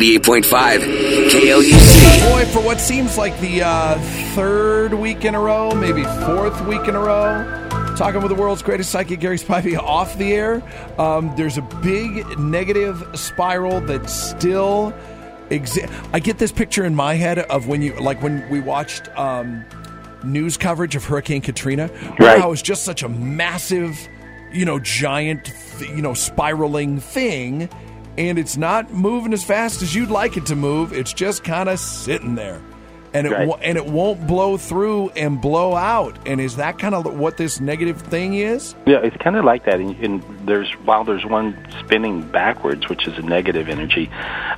98.5 KLUC. Boy, for what seems like the uh, third week in a row, maybe fourth week in a row, talking with the world's greatest psychic, Gary Spivey, off the air. Um, there's a big negative spiral that still exists. I get this picture in my head of when you, like when we watched um, news coverage of Hurricane Katrina, Right. how it was just such a massive, you know, giant, you know, spiraling thing and it's not moving as fast as you'd like it to move. It's just kind of sitting there, and it Right. wo- and it won't blow through and blow out. And is that kind of what this negative thing is? Yeah, it's kind of like that. And, and there's while there's one spinning backwards, which is a negative energy,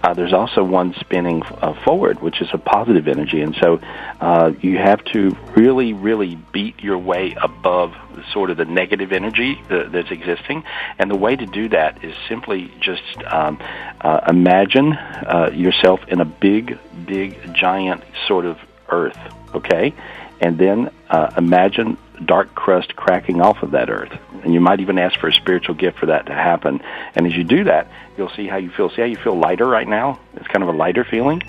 uh, there's also one spinning uh, forward, which is a positive energy. And so uh, you have to really, really beat your way above sort of the negative energy that, that's existing. And the way to do that is simply just um, uh, imagine uh, yourself in a big, big, giant sort of earth. Okay, and then uh, imagine dark crust cracking off of that earth. And you might even ask for a spiritual gift for that to happen. And as you do that, you'll see how you feel. See how you feel lighter right now? It's kind of a lighter feeling.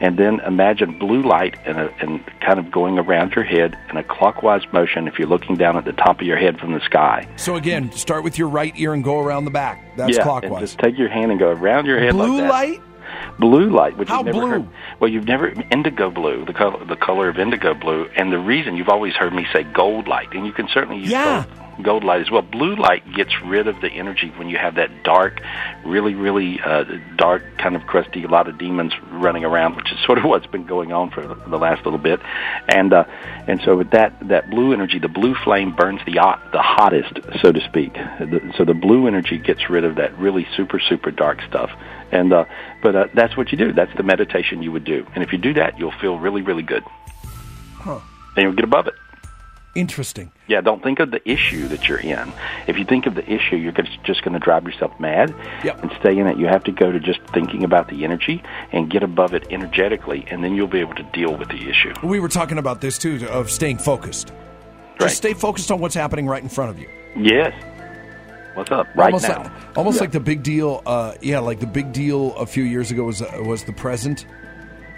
And then imagine blue light and, a, and kind of going around your head in a clockwise motion if you're looking down at the top of your head from the sky. So again, start with your right ear and go around the back. That's yeah, and clockwise. just take your hand and go around your head Blue like that. light. blue light, which How you've never blue? heard. Well, you've never indigo blue, the color, the color of indigo blue, and the reason you've always heard me say gold light, and you can certainly use Yeah. gold, gold light as well. Blue light gets rid of the energy when you have that dark, really, really uh, dark, kind of crusty, a lot of demons running around, which is sort of what's been going on for the, last little bit, and uh, and so with that that blue energy, the blue flame burns the the hottest, so to speak. The, so the blue energy gets rid of that really super super dark stuff. And uh, but uh, that's what you do. That's the meditation you would do. And if you do that, you'll feel really, really good. Huh. And you'll get above it. Interesting. Yeah, don't think of the issue that you're in. If you think of the issue, you're just going to drive yourself mad Yep. and stay in it. You have to go to just thinking about the energy and get above it energetically, and then you'll be able to deal with the issue. We were talking about this too of staying focused. Right. Just stay focused on what's happening right in front of you. Yes. What's up? Right almost now. like almost like the big deal. Uh, yeah, like the big deal a few years ago was uh, was the present.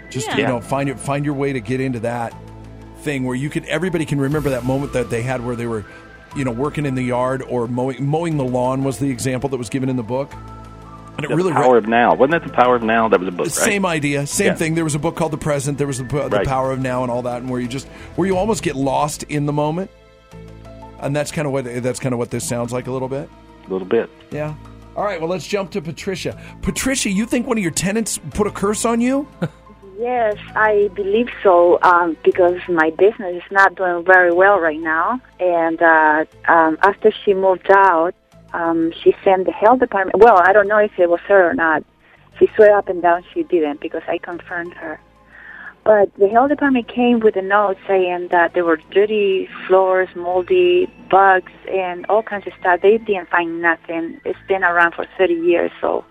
Just you know, find it, find your way to get into that thing where you could everybody can remember that moment that they had where they were, you know, working in the yard or mowing mowing the lawn was the example that was given in the book. And it the really power of now. Wasn't that the power of now? That was a book, right? same idea, same Yeah. thing. There was a book called The Present. There was the, the Right. Power of Now and all that, and where you just where you almost get lost in the moment. And that's kind of what that's kind of what this sounds like a little bit. A little bit. Yeah. All right. Well, let's jump to Patricia. Patricia, you think one of your tenants put a curse on you? Yes, I believe so um, because my business is not doing very well right now. And uh, um, after she moved out, um, she sent the health department. Well, I don't know if it was her or not. She swear up and down she didn't because I confirmed her. But the health department came with a note saying that there were dirty floors, moldy bugs, and all kinds of stuff. They didn't find nothing. It's been around for 30 years, so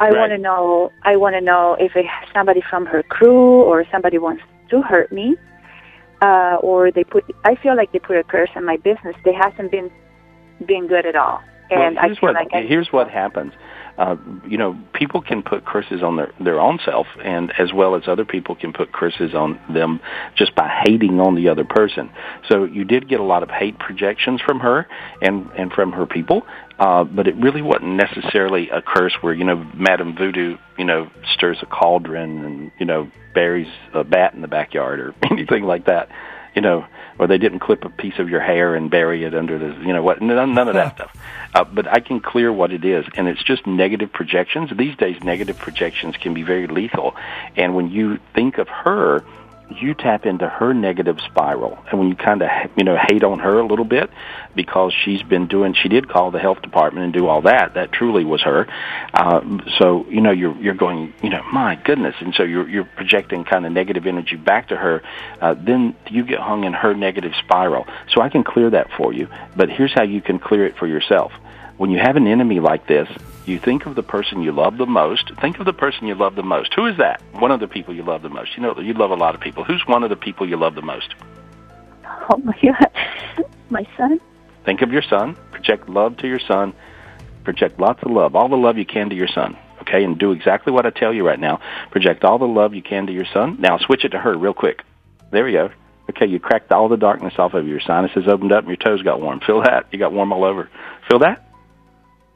I Right. want to know. I want to know if it has somebody from her crew or somebody wants to hurt me, uh, or they put. I feel like they put a curse on my business. They hasn't been been good at all, and well, I here's what like here's what happens. Uh, you know, people can put curses on their their own self, and as well as other people can put curses on them just by hating on the other person. So you did get a lot of hate projections from her and and from her people, uh, but it really wasn't necessarily a curse where you know Madame Voodoo you know stirs a cauldron and you know buries a bat in the backyard or anything like that. You know, or they didn't clip a piece of your hair and bury it under the, you know what, none, none of that stuff. Uh, but I can clear what it is, and it's just negative projections. These days, negative projections can be very lethal. And when you think of her you tap into her negative spiral. And when you kind of you know hate on her a little bit because she's been doing she did call the health department and do all that that truly was her. Uh, so you know you're you're going you know my goodness. And so you're you're projecting kind of negative energy back to her uh, then you get hung in her negative spiral. So I can clear that for you but here's how you can clear it for yourself when you have an enemy like this you think of the person you love the most. Think of the person you love the most. Who is that? One of the people you love the most. You know, you love a lot of people. Who's one of the people you love the most? Oh my God, my son. Think of your son. Project love to your son. Project lots of love, all the love you can to your son. Okay, and do exactly what I tell you right now. Project all the love you can to your son. Now switch it to her real quick. There we go. Okay, you cracked all the darkness off of you. your sinuses opened up and your toes got warm. Feel that? You got warm all over. Feel that?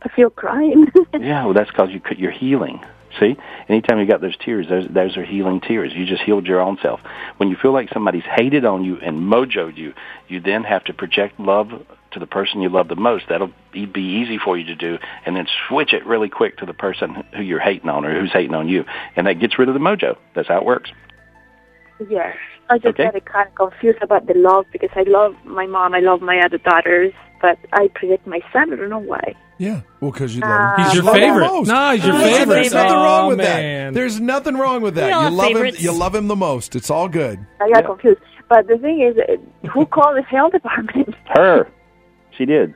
I feel crying. yeah, well, that's because you, you're healing. See, anytime you got those tears, those those are healing tears. You just healed your own self. When you feel like somebody's hated on you and mojoed you, you then have to project love to the person you love the most. That'll be easy for you to do, and then switch it really quick to the person who you're hating on or who's hating on you, and that gets rid of the mojo. That's how it works. Yes, I just Okay. get kind of confused about the love because I love my mom, I love my other daughters, but I project my son. I don't know why. Yeah, well, because you love him. He's your love him favorite. most. No, he's your There's- favorite. There's nothing Oh, wrong with man. that. There's nothing wrong with that. You have love him. You love him the most. It's all good. I got Yeah. confused. But the thing is, uh, who called the health department? Her, she did.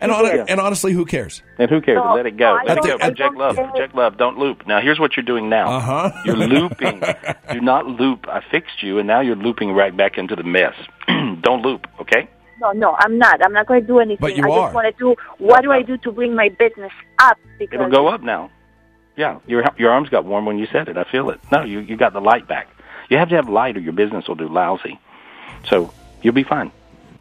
And hon- Yeah. and honestly, who cares? And who cares? No, Let it go. Let it go. Project love. Project love. Don't loop. Now, here's what you're doing now. Uh-huh. You're looping. Do not loop. I fixed you, and now you're looping right back into the mess. Don't loop, okay? No, no, I'm not. I'm not going to do anything. But you I are. just want to do. What do I do to bring my business up? Because It'll go up now. Yeah, your your arms got warm when you said it. I feel it. No, you you got the light back. You have to have light, or your business will do lousy. So you'll be fine.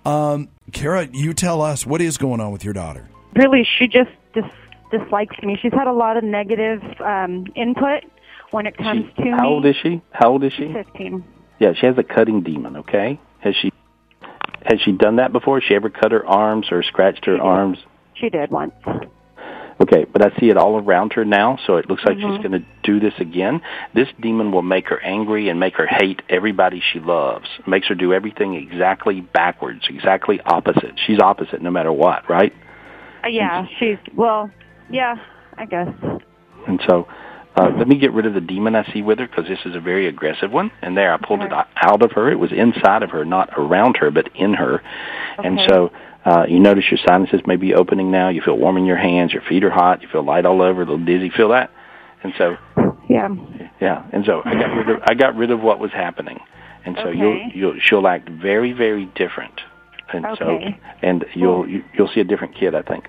Um, Kara, you tell us what is going on with your daughter. really she just dis- dislikes me. She's had a lot of negative um, input when it comes She, to how me. old is she? How old is she? Fifteen. Yeah, she has a cutting demon. Okay, has she has she done that before? Has she ever cut her arms or scratched her arms? She did once. Okay, but I see it all around her now, so it looks like Mm-hmm. she's going to do this again. This demon will make her angry and make her hate everybody she loves. Makes her do everything exactly backwards, exactly opposite. She's opposite no matter what, right? Uh, yeah, she's well. Yeah, I guess. And so, uh, let me get rid of the demon I see with her because this is a very aggressive one. And there, I pulled it out of her. It was inside of her, not around her, but in her. And so, uh, you notice your sinuses may be opening now. You feel warm in your hands. Your feet are hot. You feel light all over, a little dizzy. Feel that? And so, Yeah. yeah. And so, I got rid of I got rid of what was happening. And so, you'll you'll she'll act very very different. And so, and you'll you, you'll see a different kid. I think.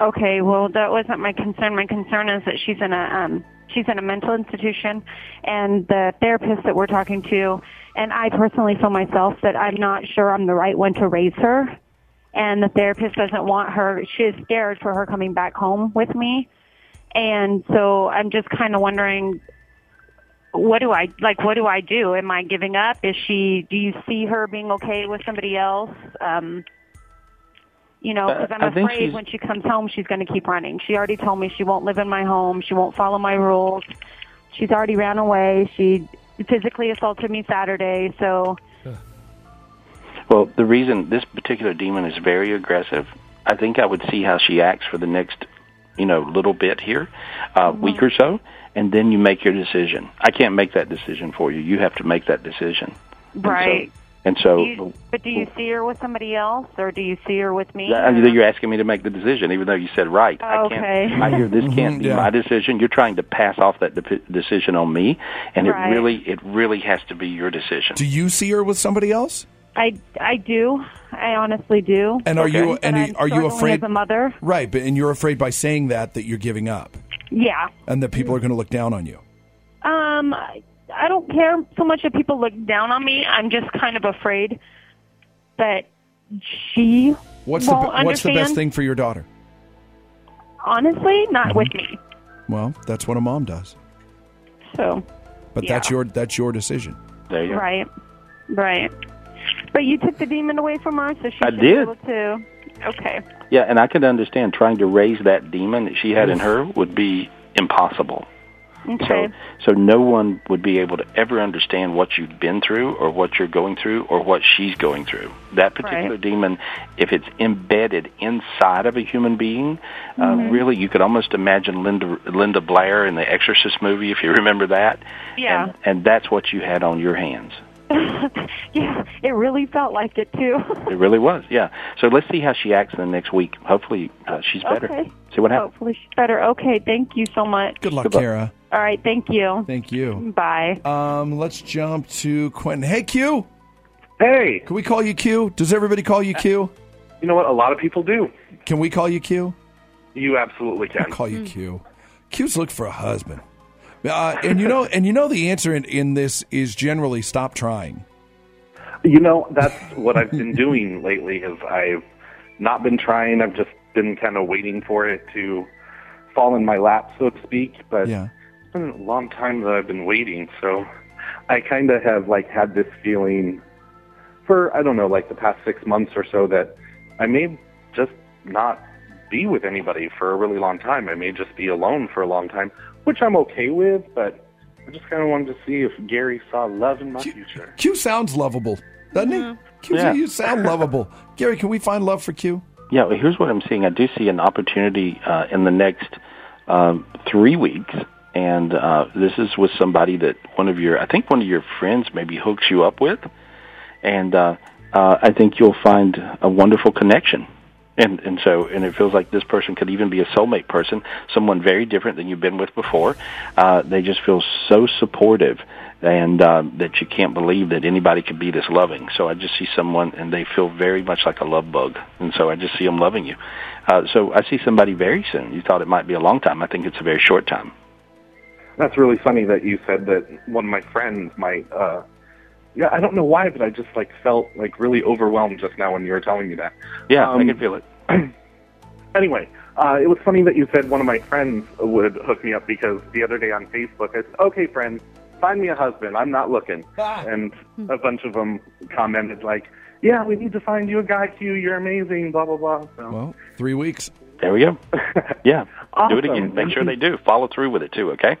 Okay. Well, that wasn't my concern. My concern is that she's in a um, she's in a mental institution, and the therapist that we're talking to, and I personally feel myself that I'm not sure I'm the right one to raise her, and the therapist doesn't want her. She is scared for her coming back home with me, and so I'm just kind of wondering. What do I like? What do I do? Am I giving up? Is she? Do you see her being okay with somebody else? Um, you know, because I'm Uh, I afraid when she comes home, she's going to keep running. She already told me she won't live in my home. She won't follow my rules. She's already ran away. She physically assaulted me Saturday. So, Well, the reason this particular demon is very aggressive, I think I would see how she acts for the next, you know, little bit here, uh, week or so, and then you make your decision. I can't make that decision for you. You have to make that decision. And so- right. And so, Do you, but do you see her with somebody else, or do you see her with me? I or- you're asking me to make the decision, even though you said right. I Okay. can't. I hear this can't be yeah. my decision. You're trying to pass off that de- decision on me, and Right. it really, it really has to be your decision. Do you see her with somebody else? I I do. I honestly do. And are you But and I'm are you afraid? as a mother? Right, but and you're afraid by saying that that you're giving up Yeah. and that people are going to look down on you. Um, I, I don't care so much if people look down on me. I'm just kind of afraid that she What's the won't be- what's the best thing for your daughter? Honestly, not with me. Well, that's what a mom does. So But that's Yeah. your that's your decision. there you go. right, right. But you took the demon away from her, so she I should did. be able to. Okay. Yeah, and I could understand trying to raise that demon that she had in her would be impossible. Okay. So, so no one would be able to ever understand what you've been through, or what you're going through, or what she's going through. That particular Right. demon, if it's embedded inside of a human being, uh, Mm-hmm. really, you could almost imagine Linda Linda Blair in the Exorcist movie, if you remember that. Yeah. And, and that's what you had on your hands. yeah, it really felt like it too. It really was, yeah. So let's see how she acts in the next week. Hopefully, uh, she's better. Okay. See what happens. Hopefully she's better. Okay, thank you so much. Good luck, Good luck. Kara. All right, thank you. Thank you. Bye. Um, let's jump to Quentin. Hey, Q. Hey, Can we call you Q? Does everybody call you Q? you know what? A lot of people do. Can we call you Q? You absolutely I'll can. call you Q. Q's look for a husband. Uh, and you know, and you know, the answer in, in this is generally stop trying. You know, that's what I've been doing lately. Is I've not been trying. I've just been kind of waiting for it to fall in my lap, so to speak. But Yeah. it's been a long time that I've been waiting. So I kind of have like had this feeling for I don't know, like the past six months or so that I may just not be with anybody for a really long time. I may just be alone for a long time, which I'm okay with. But I just kind of wanted to see if Gary saw love in my Q, future. Q sounds lovable, doesn't he? Q, Yeah. you sound lovable. Gary, can we find love for Q? Yeah, well, here's what I'm seeing. I do see an opportunity uh, in the next um, three weeks, and uh, this is with somebody that one of your, I think one of your friends maybe hooks you up with, and uh, uh, I think you'll find a wonderful connection. And and so and it feels like this person could even be a soulmate person, someone very different than you've been with before. Uh, they just feel so supportive, and uh, that you can't believe that anybody could be this loving. So I just see someone, and they feel very much like a love bug, and so I just see them loving you. Uh, so I see somebody very soon. You thought it might be a long time. I think it's a very short time. That's really funny that you said that one of my friends might. uh Yeah, I don't know why, but I just like felt like really overwhelmed just now when you were telling me that. Yeah, I Um, can feel it. Anyway, uh, it was funny that you said one of my friends would hook me up because the other day on Facebook I said, "Okay, friends, find me a husband. I'm not looking," and a bunch of them commented like, "Yeah, we need to find you a guy, Q. You're amazing." Blah blah blah. So. Well, three weeks. There we go. Yeah, do it again. Make sure they do. Follow through with it too. Okay.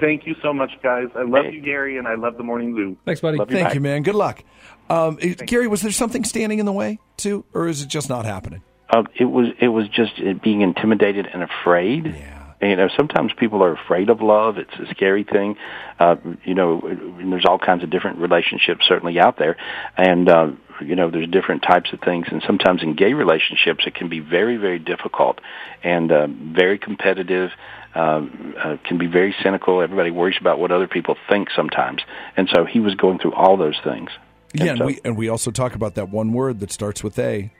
Thank you so much, guys. I love Hey. you, Gary, and I love the Morning Zoo. Thanks, buddy. Love you Thank back. you, man. Good luck. Um, is- Gary, was there something standing in the way too, or is it just not happening? Uh, it was it was just uh, being intimidated and afraid. Yeah. And, you know, sometimes people are afraid of love. It's a scary thing. Uh, you know, and there's all kinds of different relationships certainly out there, and uh, you know, there's different types of things. And sometimes in gay relationships, it can be very very difficult and uh, very competitive. Um, uh, can be very cynical. Everybody worries about what other people think sometimes, and so he was going through all those things. Yeah, and so- we and we also talk about that one word that starts with A.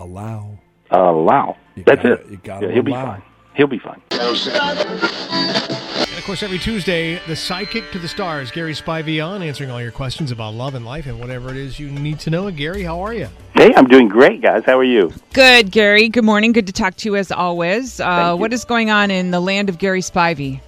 Allow. Allow. You That's gotta- it. you gotta Yeah, he'll be fine. He'll be fine. And of course, every Tuesday, the Psychic to the Stars, Gary Spivey on, answering all your questions about love and life and whatever it is you need to know. Gary, how are you? Hey, I'm doing great, guys. How are you? Good, Gary. Good morning. Good to talk to you as always. Uh, Thank you. what is going on in the land of Gary Spivey?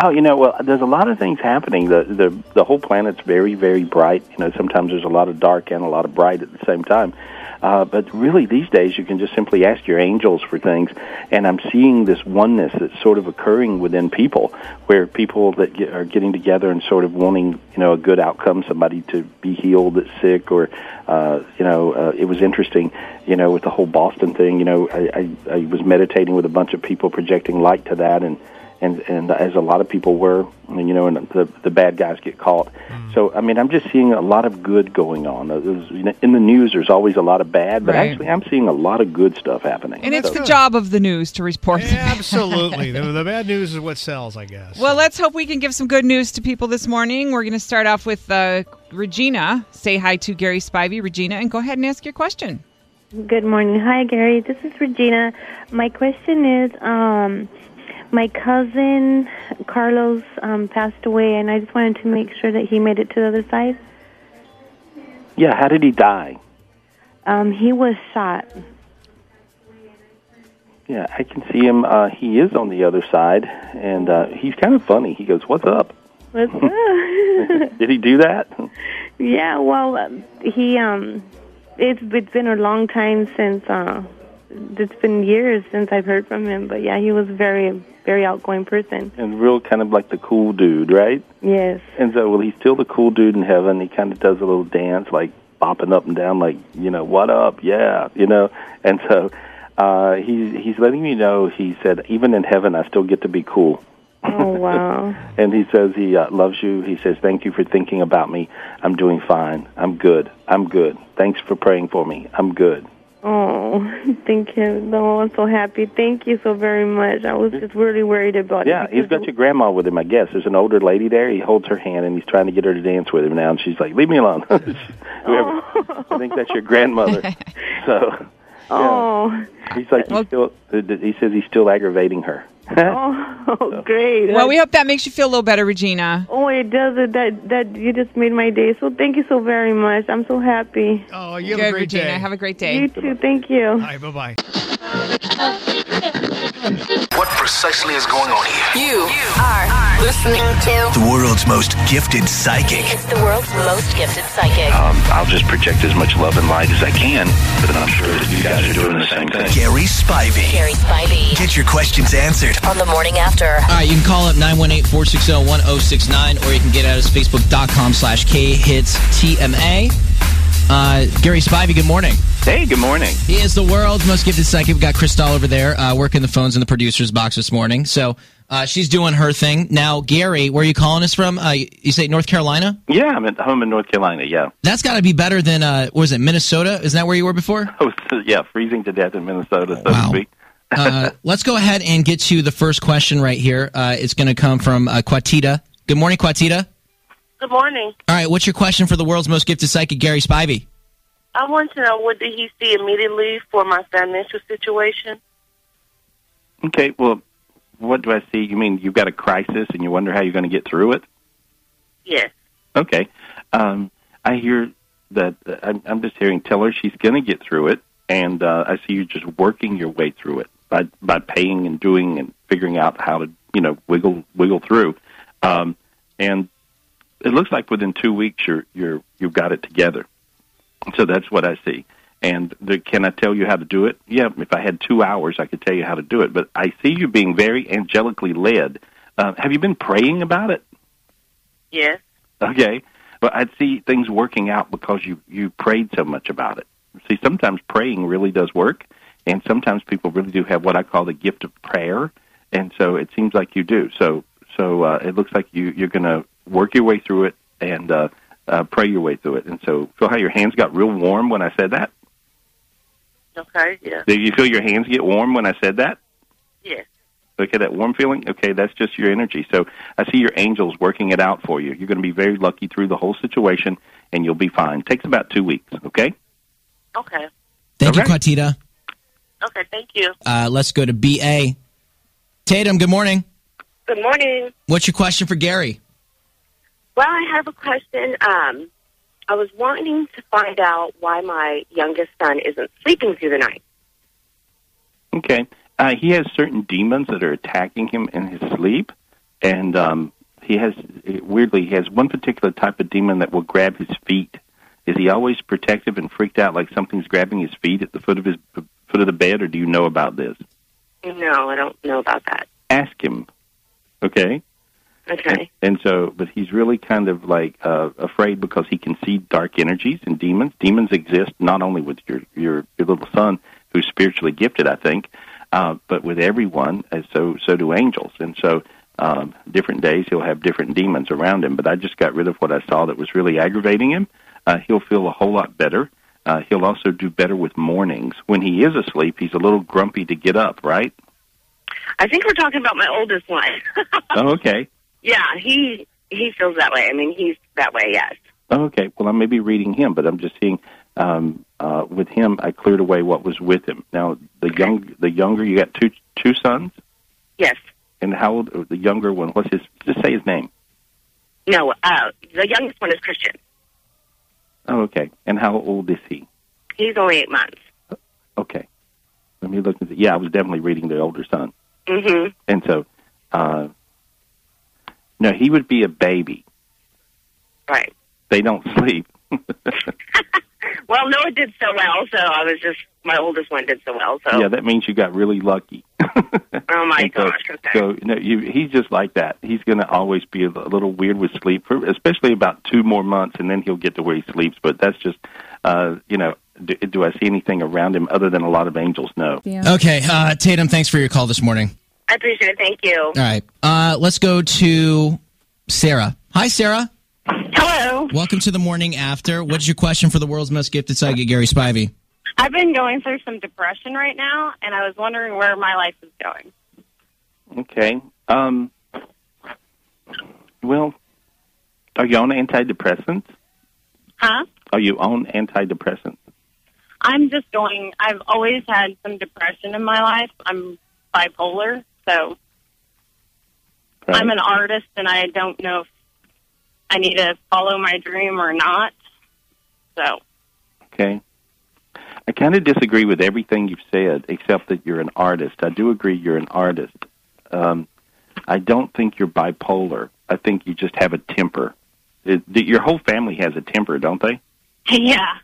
Oh, you know, well, there's a lot of things happening. The the the whole planet's very, very bright. You know, sometimes there's a lot of dark and a lot of bright at the same time. Uh, but really, these days, you can just simply ask your angels for things, and I'm seeing this oneness that's sort of occurring within people, where people that get, are getting together and sort of wanting, you know, a good outcome, somebody to be healed that's sick, or, uh, you know, uh, it was interesting, you know, with the whole Boston thing. You know, I, I, I was meditating with a bunch of people projecting light to that, and and and as a lot of people were, and, you know, and the the bad guys get caught. So I mean, I'm just seeing a lot of good going on. Uh, you know, In the news, there's always a lot of bad, but Right. actually, I'm seeing a lot of good stuff happening. And it's So- the job of the news to report. the bad. Absolutely. the, the bad news is what sells, I guess. Well, let's hope we can give some good news to people this morning. We're going to start off with uh, Regina. Say hi to Gary Spivey, Regina, and go ahead and ask your question. Good morning. Hi, Gary. This is Regina. My question is um, my cousin Carlos um, passed away, and I just wanted to make sure that he made it to the other side. yeah, how did he die? Um, he was shot. Yeah, I can see him. Uh, he is on the other side, and uh, he's kind of funny. He goes, "What's up?" What's up? Did he do that? yeah, well, um, he um, it's it's been a long time since uh, it's been years since I've heard from him, but yeah, he was a very, very outgoing person. And real kind of like the cool dude, right? Yes. And so, well, he's still the cool dude in heaven. He kind of does a little dance, like bopping up and down, like you know, what up, yeah, you know. And so, uh, he's he's letting me know. He said, even in heaven, I still get to be cool. Oh wow. And he says he uh, loves you. He says, thank you for thinking about me. I'm doing fine. I'm good. I'm good. Thanks for praying for me. I'm good. Oh, thank you. No, I'm so happy. Thank you so very much. I was just really worried about Yeah, it. he's got your grandma with him, I guess. There's an older lady there. He holds her hand and he's trying to get her to dance with him now, and she's like, "Leave me alone." Oh. Whoever, I think that's your grandmother. so, Oh, he's like, he's still. He says he's still aggravating her. oh, great. Well, we hope that makes you feel a little better, Regina. Oh, it does. It that that you just made my day. So thank you so very much. I'm so happy. Oh, you have a great Regina. day. Have a great day. You too. Thank you. Bye. Bye. Bye. What precisely is going on here? You are listening to The world's most gifted psychic. It's the world's most gifted psychic. Um, I'll just project as much love and light as I can, but I'm sure that you guys are doing the same thing. Gary Spivey. Gary Spivey. Get your questions answered. On the morning after. All right, you can call up 918-460-1069, or you can get at us facebook.com slash khitstma. Uh, Gary Spivey, good morning. Hey, good morning. He is the world's most gifted psychic. We've got Crystal over there uh, working the phones in the producer's box this morning. So uh, she's doing her thing. Now, Gary, where are you calling us from? Uh, you say North Carolina? Yeah, I'm at home in North Carolina. Yeah. That's got to be better than, uh, what was it, Minnesota? Is that where you were before? Oh, yeah, freezing to death in Minnesota, so to speak. uh, let's go ahead and get to the first question right here. Uh, it's going to come from uh, Quatita. Good morning, Quatita. Good morning. All right, what's your question for the world's most gifted psychic, Gary Spivey? I want to know what did he see immediately for my financial situation? Okay, well, what do I see? You mean you've got a crisis and you wonder how you're going to get through it? Yes. Okay. Um, I hear that uh, I'm, I'm just hearing tell her she's going to get through it, and uh, I see you just working your way through it by by paying and doing and figuring out how to you know wiggle wiggle through. Um, and it looks like within two weeks you're you're you've got it together. So that's what I see. And the, can I tell you how to do it? Yeah, if I had two hours, I could tell you how to do it. But I see you being very angelically led. Uh, have you been praying about it? Yes. Okay. But I'd see things working out because you you prayed so much about it. See, sometimes praying really does work, and sometimes people really do have what I call the gift of prayer, and so it seems like you do. So so uh, it looks like you you're going to work your way through it and uh, uh, pray your way through it. And so feel how your hands got real warm when I said that. Okay. Yeah. Did you feel your hands get warm when I said that? Yes. Okay, that warm feeling. Okay, that's just your energy. So I see your angels working it out for you. You're going to be very lucky through the whole situation, and you'll be fine. takes about two weeks. Okay. Okay. Thank you, Quatita. Okay. Thank you. Uh, let's go to BA. Tatum, good morning. Good morning. What's your question for Gary? Well, I have a question. Um, I was wanting to find out why my youngest son isn't sleeping through the night. Okay. Uh, he has certain demons that are attacking him in his sleep, and um, he has weirdly he has one particular type of demon that will grab his feet. Is he always protective and freaked out like something's grabbing his feet at the foot of his foot of the bed, or do you know about this? No, I don't know about that. Ask him. Okay. Okay. And so, but he's really kind of like uh, afraid because he can see dark energies and demons. Demons exist not only with your your, your little son, who's spiritually gifted, I think, uh, but with everyone. And so so do angels. And so, um, different days he'll have different demons around him. But I just got rid of what I saw that was really aggravating him. Uh, he'll feel a whole lot better. Uh, he'll also do better with mornings. When he is asleep, he's a little grumpy to get up. Right? I think we're talking about my oldest one. oh, okay. Yeah, he he feels that way. I mean, he's that way. Yes. Okay. Well, I may be reading him, but I'm just seeing um, uh, with him. I cleared away what was with him. Now, the young, the younger, you got two two sons, Yes. and how old? The younger one. What's his? Just say his name. No. Uh, the youngest one is Christian. Oh, okay. And how old is he? He's only eight months. Okay. Let me look. And see. Yeah, I was definitely reading the older son, Mm-hmm. and so, uh, no, he would be a baby. Right. They don't sleep. Well, Noah did so well, so I was just my oldest one did so well. So Yeah, that means you got really lucky. oh my And so, gosh, okay. so you know, you, he's just like that. He's going to always be a little weird with sleep, for, especially about two more months, and then he'll get to where he sleeps. But that's just, uh, you know, do, do I see anything around him other than a lot of angels? No. Okay, uh, Tatum, thanks for your call this morning. I appreciate it. Thank you. All right. Uh, let's go to Sarah. Hi, Sarah. Hello. Welcome to the morning after. What's your question for the world's most gifted psychic, Gary Spivey? I've been going through some depression right now, and I was wondering where my life is going. Okay. Um. Well, are you on antidepressants? Huh? Are you on antidepressants? I'm just going. I've always had some depression in my life. I'm bipolar, so Right. I'm an artist, and I don't know if I need to follow my dream or not. So Okay. I kind of disagree with everything you've said, except that you're an artist. I do agree you're an artist. Um, I don't think you're bipolar. I think you just have a temper. It, the, your whole family has a temper, don't they? yeah,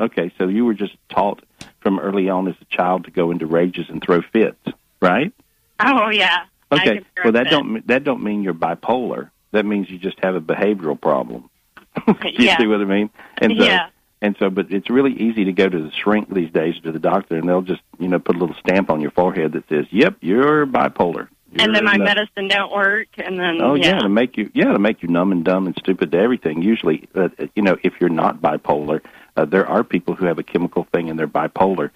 Okay, so you were just taught from early on as a child to go into rages and throw fits, right? oh yeah. Okay. Well, that don't that don't mean you're bipolar. That means you just have a behavioral problem. Do you Yeah. see what I mean? And so, Yeah. And so, but it's really easy to go to the shrink these days to the doctor, and they'll just you know put a little stamp on your forehead that says, "Yep, you're bipolar." and then my nuts." medicine don't work, and then Oh yeah. yeah. to make you yeah to make you numb and dumb and stupid to everything. Usually, uh, you know, if you're not bipolar, uh, there are people who have a chemical thing and they're bipolar.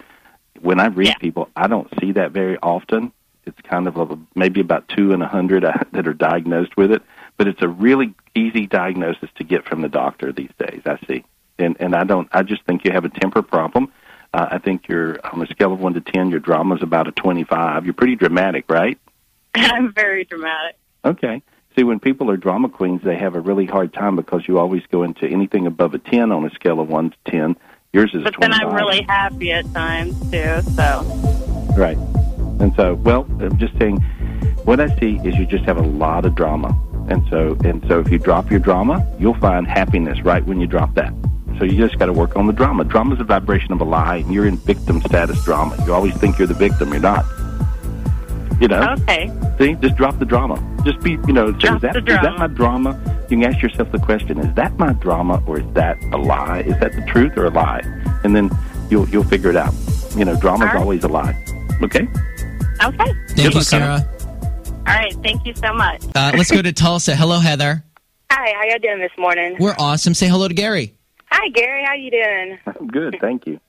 When I read people, I don't see that very often. It's kind of a, maybe about two in a hundred uh, that are diagnosed with it, but it's a really easy diagnosis to get from the doctor these days. I see, and and I don't. I just think you have a temper problem. Uh, I think you're on a scale of one to ten. Your drama is about a twenty-five. You're pretty dramatic, right? I'm very dramatic. Okay. See, when people are drama queens, they have a really hard time because you always go into anything above a 10 on a scale of 1 to 10. Yours is a But then I'm really happy at times too. So Right. And so, well, I'm just saying, what I see is you just have a lot of drama. And so, and so if you drop your drama, you'll find happiness right when you drop that. So you just got to work on the drama. Drama is a vibration of a lie, and you're in victim status drama. You always think you're the victim. You're not. You know? okay. See, just drop the drama. Just be, you know, Drop is that the is that my drama? You can ask yourself the question: Is that my drama, or is that a lie? Is that the truth or a lie? And then you'll you'll figure it out. You know, drama's right. always a lie. Okay. Okay. Thank you, Sarah. All right. Thank you so much. Uh, let's go to Tulsa. Hello, Heather. Hi, how y'all doing this morning? We're awesome. Say hello to Gary. Hi, Gary. How you doing? I'm good, thank you.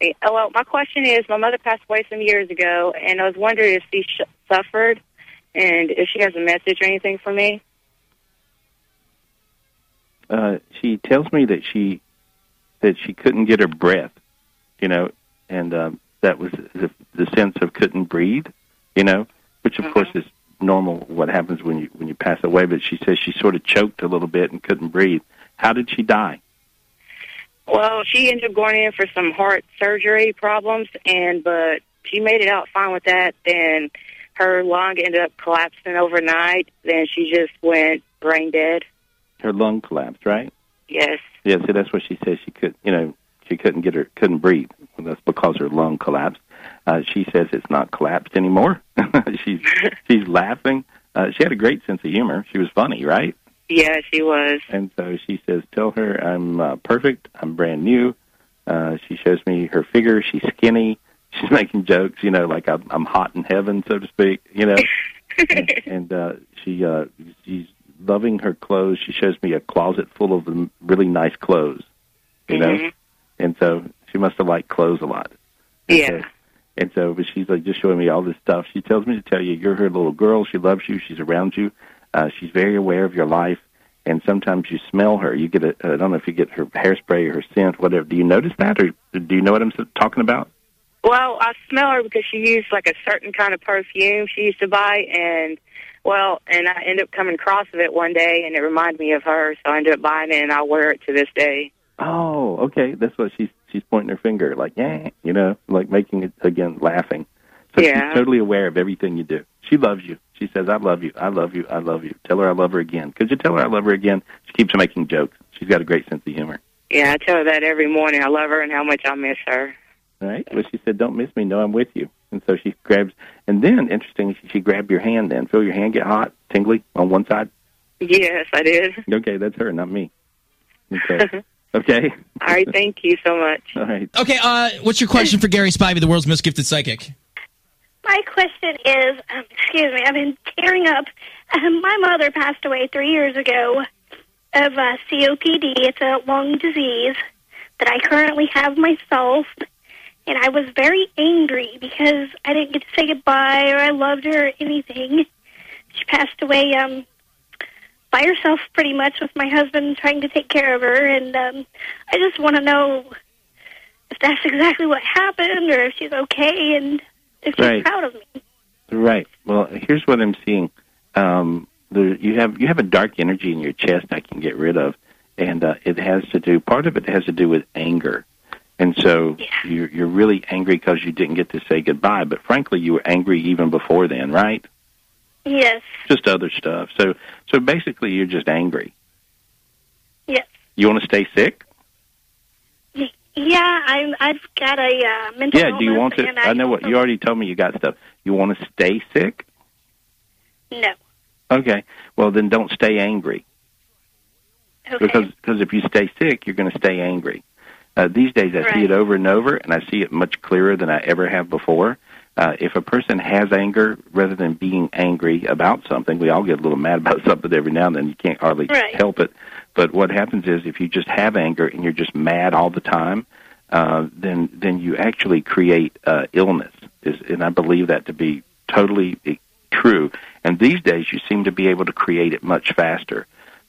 Hey, uh, Well, my question is, my mother passed away some years ago, and I was wondering if she sh- suffered, and if she has a message or anything for me. Uh, she tells me that she that she couldn't get her breath, you know, and um, that was the, the sense of couldn't breathe, you know, which of mm-hmm. course is normal. What happens when you when you pass away? But she says she sort of choked a little bit and couldn't breathe. How did she die? Well, she ended up going in for some heart surgery problems, and but she made it out fine with that. Then her lung ended up collapsing overnight. Then she just went brain dead. Her lung collapsed, right? Yes. Yeah, see, that's what she says. She could, you know, she couldn't get her, couldn't breathe. That's because her lung collapsed. Uh, she says it's not collapsed anymore. she's she's laughing. Uh, she had a great sense of humor. She was funny, right? Yeah, she was. And so she says, "Tell her I'm uh, perfect. I'm brand new." Uh, she shows me her figure. She's skinny. She's making jokes, you know, like I'm, I'm hot in heaven, so to speak, you know. and and uh, she uh, she's loving her clothes. She shows me a closet full of really nice clothes, you know. Mhm. And so she must have liked clothes a lot. Yeah. And so, but she's like just showing me all this stuff. She tells me to tell you you're her little girl. She loves you. She's around you. Uh, she's very aware of your life. And sometimes you smell her. You get a, I don't know if you get her hairspray or her scent, whatever. Do you notice that, or do you know what I'm talking about? Well, I smell her because she used like a certain kind of perfume she used to buy, and well, and I ended up coming across of it one day, and it reminded me of her, so I ended up buying it, and I wear it to this day. Oh, okay. That's what she's she's pointing her finger, like yeah, you know, like making it again, laughing. So Yeah. she's totally aware of everything you do. She loves you. She says, "I love you. I love you. I love you." Tell her I love her again. Could you tell her I love her again? She keeps making jokes. She's got a great sense of humor. Yeah, I tell her that every morning. I love her and how much I miss her. right Well, she said, "Don't miss me. No, I'm with you." And so she grabs, and then interesting, she, she grabbed your hand. Then feel your hand get hot, tingly on one side. Yes, I did. Okay, that's her, not me. Okay. okay. All right, thank you so much. All right. Okay, uh, what's your question for Gary Spivey, the world's most gifted psychic? My question is, um, excuse me, I've been tearing up. Um, my mother passed away three years ago of uh, COPD. It's a lung disease that I currently have myself. And I was very angry because I didn't get to say goodbye or I loved her or anything. She passed away um, by herself pretty much with my husband trying to take care of her. And um, I just want to know if that's exactly what happened or if she's okay and if she's Right. proud of me. Right. Well, here's what I'm seeing. Um, there, you have you have a dark energy in your chest. I can get rid of, and uh, it has to do. Part of it has to do with anger, and so you're you're really angry because you didn't get to say goodbye. But frankly, you were angry even before then, right? Yes, Just other stuff. So so basically, you're just angry. yes. You want to stay sick? Yeah, I'm, I've got a uh, mental yeah. Do you want to? and I know what you already told me. You got stuff. You want to stay sick? No. Okay. Well, then don't stay angry. Okay. Because because if you stay sick, you're going to stay angry. Uh, these days, I see it over and over, and I see it much clearer than I ever have before. Uh, if a person has anger, rather than being angry about something, we all get a little mad about something every now and then. You can't hardly Right. help it. But what happens is, if you just have anger and you're just mad all the time, uh, then then you actually create uh, illness. Is, and I believe that to be totally eh, true. And these days, you seem to be able to create it much faster.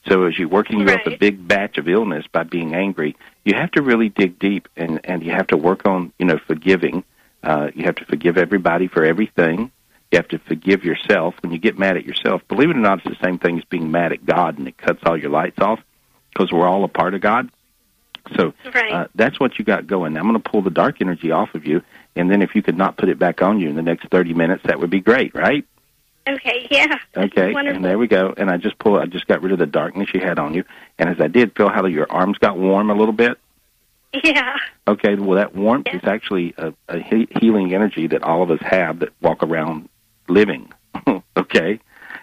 So as you're working you up a big batch of illness by being angry, you have to really dig deep and and you have to work on you know forgiving. Uh, you have to forgive everybody for everything. You have to forgive yourself when you get mad at yourself. Believe it or not, it's the same thing as being mad at God, and it cuts all your lights off because we're all a part of God. So Right. uh, that's what you got going. Now, I'm going to pull the dark energy off of you, and then if you could not put it back on you in the next 30 minutes, that would be great, right? Okay, yeah. Okay, and there we go. And I just pull. I just got rid of the darkness you had on you, and as I did, feel how your arms got warm a little bit. Yeah. Okay, well, that warmth is actually a, a he- healing energy that all of us have that walk around living. okay,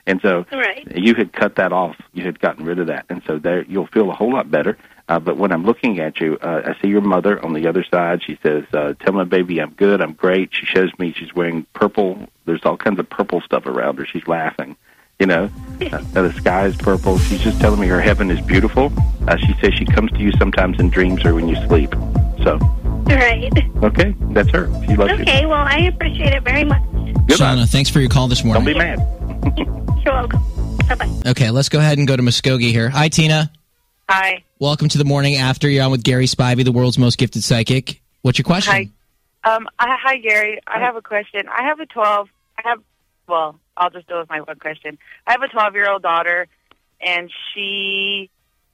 and so Right. you had cut that off. You had gotten rid of that, and so there you'll feel a whole lot better. Uh, but when I'm looking at you, uh, I see your mother on the other side. She says, uh, "Tell my baby I'm good. I'm great." She shows me she's wearing purple. There's all kinds of purple stuff around her. She's laughing. You know, uh, the sky is purple. She's just telling me her heaven is beautiful. Uh, she says she comes to you sometimes in dreams or when you sleep. So, Right. okay, that's her. She loves you. Okay, well, I appreciate it very much. Shauna, thanks for your call this morning. Don't be mad. You're welcome. Bye-bye. Okay, let's go ahead and go to Muskogee here. Hi, Tina. Hi. Welcome to the morning after. You're on with Gary Spivey, the world's most gifted psychic. What's your question? Hi. Um, I, hi, Gary. I have a question. I have a 12. I have, well, I'll just go with my one question. I have a 12 year old daughter, and she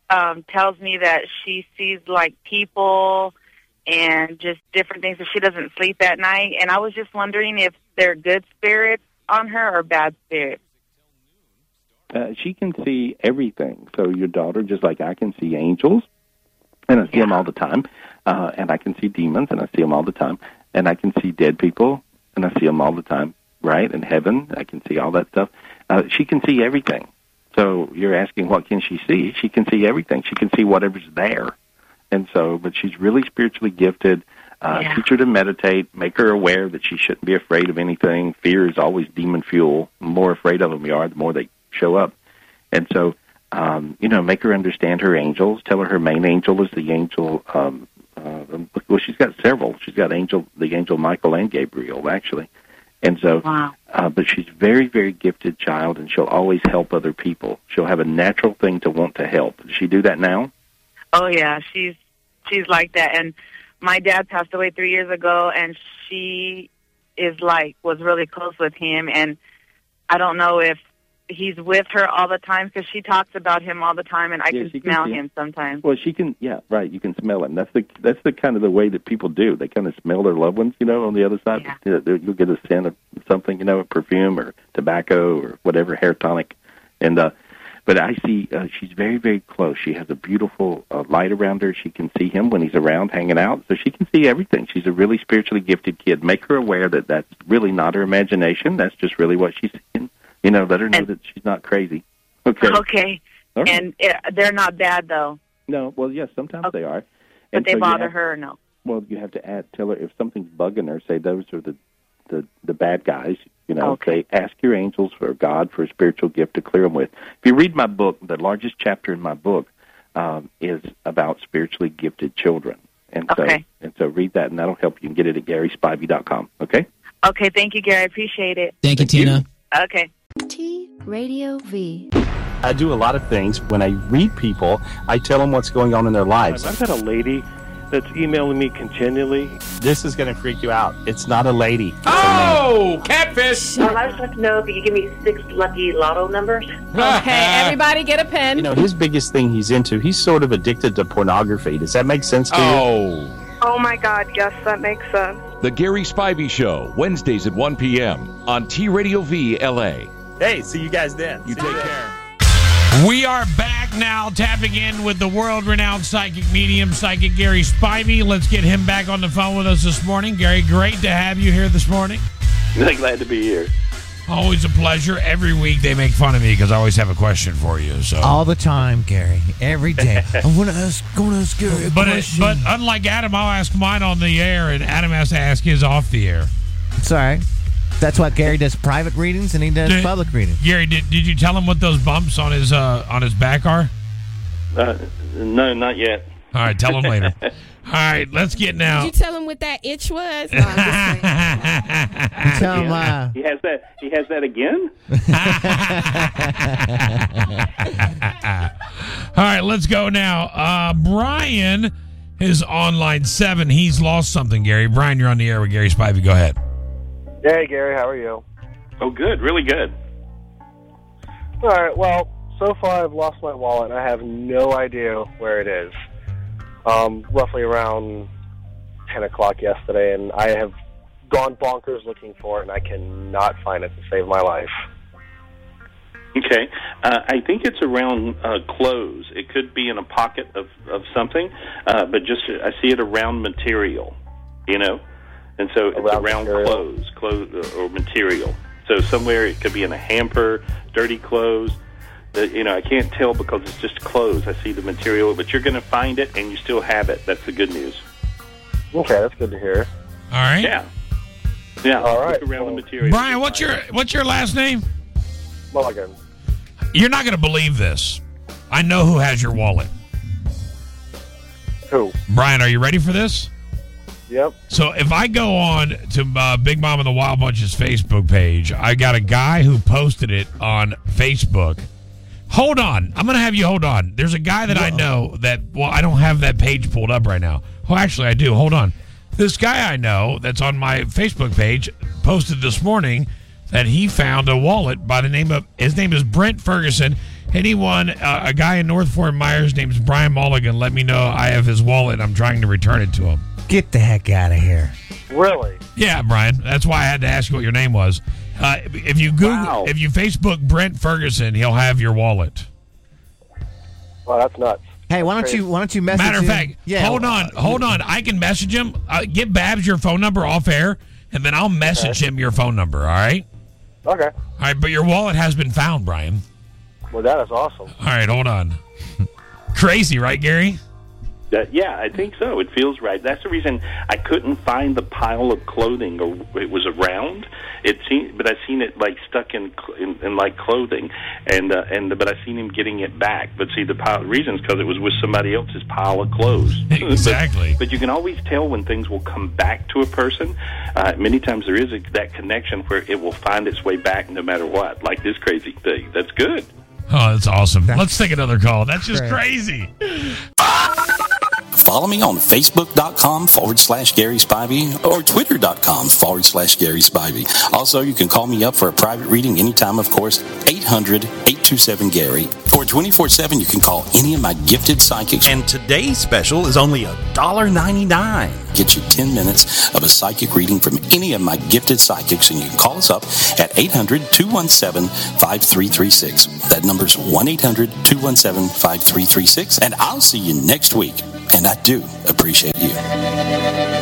um, tells me that she sees like people and just different things that she doesn't sleep at night. And I was just wondering if they're good spirits on her or bad spirits. Uh, she can see everything. So your daughter, just like I can see angels, and I see them all the time, uh, and I can see demons, and I see them all the time, and I can see dead people, and I see them all the time, right? In heaven, I can see all that stuff. Uh, she can see everything. So you're asking, what can she see? She can see everything. She can see whatever's there, and so, but she's really spiritually gifted. Uh, Teach her to meditate. Make her aware that she shouldn't be afraid of anything. Fear is always demon fuel. The more afraid of them we are, the more they show up. And so, um, you know, make her understand her angels. Tell her her main angel is the angel. Um, uh, well, she's got several. She's got angel, the angel Michael and Gabriel, actually. And so, uh, but she's very, very gifted child, and she'll always help other people. She'll have a natural thing to want to help. Does she do that now? Oh yeah, she's she's like that. And my dad passed away three years ago, and she is like was really close with him. And I don't know if he's with her all the time because she talks about him all the time, and I Yeah, can she can smell him sometimes. Well, she can. Yeah, right. You can smell him. That's the that's the kind of the way that people do. They kind of smell their loved ones. You know, on the other side, You know, you'll get a scent of something. You know, a perfume or tobacco or whatever, hair tonic, and uh, but I see uh, she's very, very close. She has a beautiful uh, light around her. She can see him when he's around, hanging out, so she can see everything. She's a really spiritually gifted kid. Make her aware that that's really not her imagination. That's just really what she's seeing. You know, let her know that she's not crazy. Okay. Okay. All right. And uh, they're not bad though, No, well, yes, sometimes they are. but they so bother have- her or no? Well, you have to add, tell her if something's bugging her, say those are the the the bad guys. You know, okay. say ask your angels or God for a spiritual gift to clear them with. If you read my book, the largest chapter in my book um, is about spiritually gifted children, and so Okay. and so read that, and that'll help you. You can get it at GarySpivey.com. Okay. Okay, thank you, Gary. I appreciate it. Thank you, Tina. Okay. T Radio V. I do a lot of things. When I read people, I tell them what's going on in their lives. I've got a lady that's emailing me continually. This is going to freak you out. It's not a lady. Oh, catfish! Um, I just like to know if you could give me six lucky lotto numbers. Okay, everybody get a pen. You know, his biggest thing he's into, he's sort of addicted to pornography. Does that make sense to you? Oh. Oh my God, yes, that makes sense. The Gary Spivey Show, Wednesdays at 1 p.m. on T Radio V LA. Hey, see you guys then. You take care. We are back now, tapping in with the world renowned psychic medium, psychic Gary Spivey. Let's get him back on the phone with us this morning. Gary, great to have you here this morning. Glad to be here. Always a pleasure. Every week they make fun of me because I always have a question for you. So, All the time, Gary. Every day. I want to ask, going to ask Gary a but it, question. but unlike Adam, I'll ask mine on the air, and Adam has to ask his off the air. it's all right. That's why Gary does private readings and he does Did- public readings. Gary, did, did you tell him what those bumps on his uh, on his back are? Uh, no, not yet. All right, tell him later. All right, let's get now. Did you tell him what that itch was? No, I'm just saying. tell him, uh, He has that. He has that again. All right, let's go now. Uh, Brian is on line seven. He's lost something, Gary. Brian, you're on the air with Gary Spivey. Go ahead. Hey, Gary, how are you? Oh, good. Really good. All right. Well, so far I've lost my wallet. and I have no idea where it is. Um, roughly around ten o'clock yesterday, and I have gone bonkers looking for it, and I cannot find it to save my life. Okay. Uh, I think it's around uh, clothes. It could be in a pocket of, of something, uh, but just I see it around material, you know? And so it's Around around material. clothes, clothes uh, or material. So somewhere it could be in a hamper, dirty clothes. The, you know, I can't tell because it's just clothes. I see the material, but you're going to find it and you still have it. That's the good news. Okay, that's good to hear. All right. Yeah. Yeah. All right. Look around the material. Brian, what's your what's your last name? Mulligan. You're not going to believe this. I know who has your wallet. Who? Brian, are you ready for this? Yep. So if I go on to uh, Big Mom and the Wild Bunch's Facebook page, I got a guy who posted it on Facebook. Hold on. I'm going to have you hold on. There's a guy that I know that, well, I don't have that page pulled up right now. Well, actually, I do. Hold on. This guy I know that's on my Facebook page posted this morning that he found a wallet by the name of, his name is Brent Ferguson. Anyone, uh, a guy in North Fort Myers named Brian Mulligan, let me know I have his wallet. I'm trying to return it to him. Get the heck out of here. Really? Yeah, Brian. That's why I had to ask you what your name was. Uh, if you Google, if you Facebook Brent Ferguson, he'll have your wallet. Well, that's nuts. Hey, why don't you why don't you message Matter of fact, yeah, hold on, hold on. I can message him. Uh, give Babs your phone number off air, and then I'll message him your phone number. All right. Okay. All right, but your wallet has been found, Brian. Well, that is awesome. All right, hold on. Crazy, right, Gary? That, yeah, I think so. It feels right. That's the reason I couldn't find the pile of clothing, or it was around. It seemed, but I seen it like stuck in in, in like clothing, and uh, and but I seen him getting it back. But see, the pile reasons because it was with somebody else's pile of clothes. Exactly. but, but you can always tell when things will come back to a person. Uh, many times there is a, that connection where it will find its way back no matter what. Like this crazy thing. That's good. Oh, that's awesome. Let's take another call. That's just Great. crazy. Follow me on Facebook.com forward slash Gary Spivey or Twitter.com forward slash Gary Spivey. Also, you can call me up for a private reading anytime, of course, 800 827 Gary or Or 24 7, you can call any of my gifted psychics. And today's special is only $1.99. Get you 10 minutes of a psychic reading from any of my gifted psychics, and you can call us up at 800 217 5336. That number's 1 800 217 5336. And I'll see you next week. And I do appreciate you.